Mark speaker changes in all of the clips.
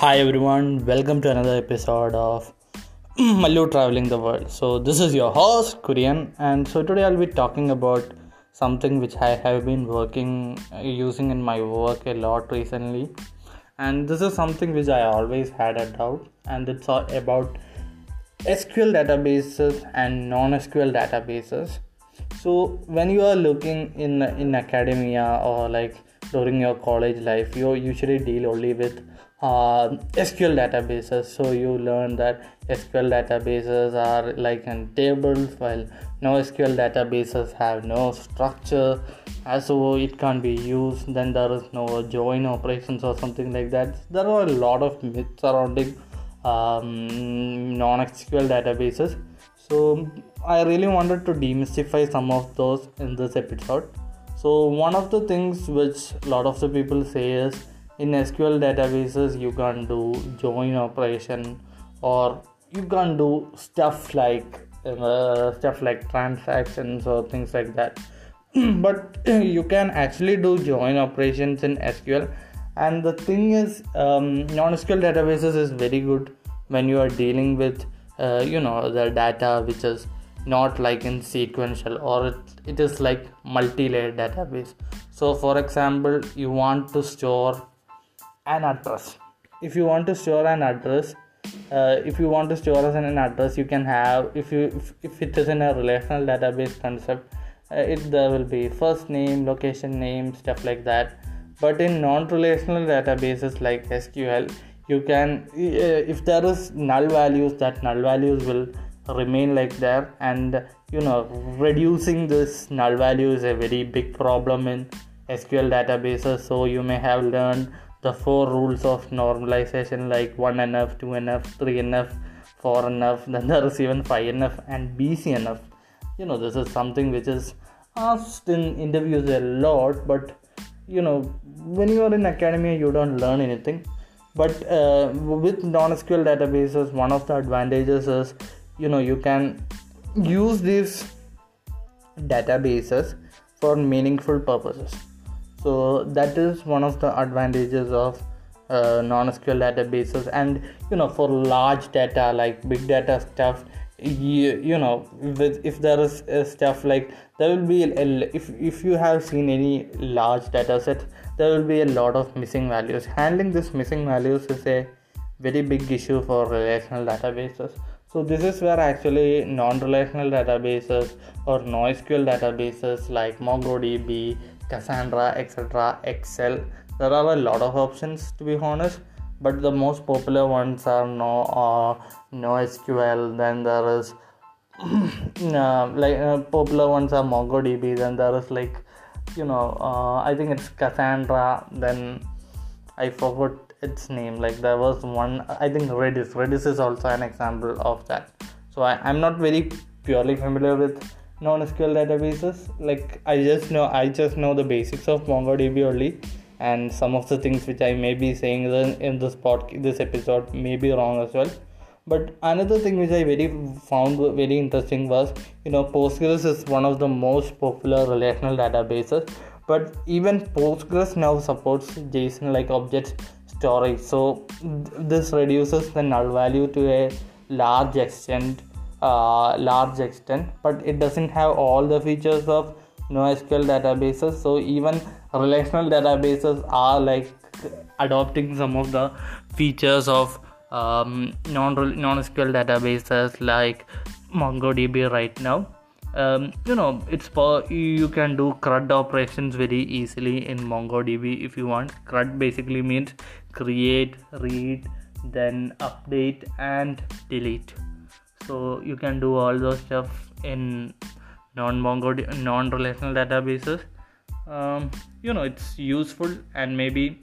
Speaker 1: Hi everyone, welcome to another episode of Mallu Traveling the World. So, this is your host Kurian, and so today I'll be talking about something which I have been working uh, using in my work a lot recently, and this is something which I always had a doubt, and it's all about SQL databases and non SQL databases. So, when you are looking in in academia or like during your college life, you usually deal only with uh, SQL databases. So you learn that SQL databases are like in tables, while NoSQL databases have no structure, so it can't be used. Then there is no join operations or something like that. There are a lot of myths surrounding um, non-SQL databases. So I really wanted to demystify some of those in this episode. So one of the things which a lot of the people say is in SQL databases you can't do join operation or you can't do stuff like uh, stuff like transactions or things like that. But you can actually do join operations in SQL and the thing is um, non-SQL databases is very good when you are dealing with uh, you know the data which is not like in sequential or it, it is like multi-layered database. So for example you want to store an address. If you want to store an address uh, if you want to store as an address you can have if you if, if it is in a relational database concept uh, it there will be first name location name stuff like that. But in non-relational databases like sql you can uh, if there is null values that null values will remain like there and you know reducing this null value is a very big problem in sql databases so you may have learned the four rules of normalization like 1NF, 2NF, 3NF, 4NF, then there is even 5NF and BCNF. You know, this is something which is asked in interviews a lot, but you know, when you are in academia, you don't learn anything. But uh, with non-SQL databases, one of the advantages is you know you can use these databases for meaningful purposes. So that is one of the advantages of uh, non-sql databases. And you know for large data like big data stuff you, you know with, if there is uh, stuff like there will be a, if if you have seen any large data set there will be a lot of missing values. Handling this missing values is a very big issue for relational databases so this is where actually non-relational databases or NoSQL databases like MongoDB, Cassandra, etc., Excel. There are a lot of options to be honest, but the most popular ones are no uh, NoSQL. Then there is uh, like uh, popular ones are MongoDB. Then there is like you know uh, I think it's Cassandra. Then I forgot its name. Like there was one I think Redis. Redis is also an example of that. So I, I'm not very purely familiar with non-SQL databases. Like I just know I just know the basics of MongoDB only, and some of the things which I may be saying in this pod this episode may be wrong as well. But another thing which I very found very interesting was you know Postgres is one of the most popular relational databases, but even Postgres now supports JSON like object storage. So this reduces the null value to a large extent uh, large extent but it doesn't have all the features of NoSQL databases so even relational databases are like adopting some of the features of um, non non-SQL databases like MongoDB right now. Um, you know, it's you can do CRUD operations very easily in MongoDB if you want. CRUD basically means create, read, then update and delete so you can do all those stuff in non-MongoDB, non relational databases um, you know it's useful and maybe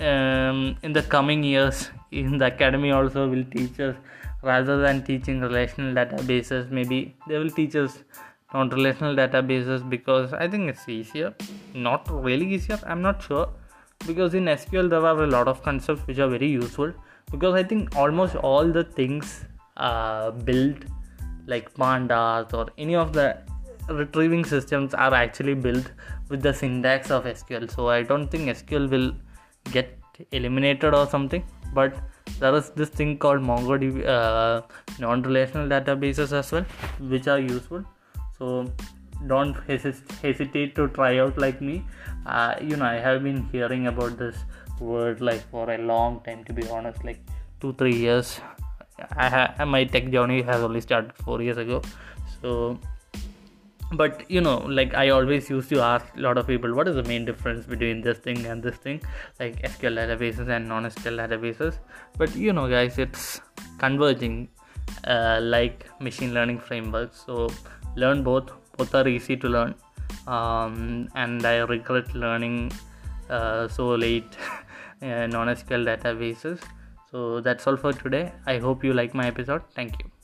Speaker 1: um, in the coming years in the academy also will teach us rather than teaching relational databases maybe they will teach us non-relational databases because i think it's easier. Not really easier i'm not sure. Because in sql there are a lot of concepts which are very useful. Because i think almost all the things uh, built like pandas or any of the retrieving systems are actually built with the syntax of sql so i don't think sql will get eliminated or something but there is this thing called mongodb uh, non-relational databases as well which are useful. So don't hesitate to try out like me. Uh, you know i have been hearing about this word like for a long time to be honest like two three years. I ha- my tech journey has only started four years ago. So but you know like i always used to ask a lot of people what is the main difference between this thing and this thing? Like sql databases and non-sql databases. But you know guys it's converging uh, like machine learning frameworks. So learn both. Both are easy to learn. Um, and i regret learning uh, so late uh, non-sql databases. So that's all for today. I hope you like my episode. Thank you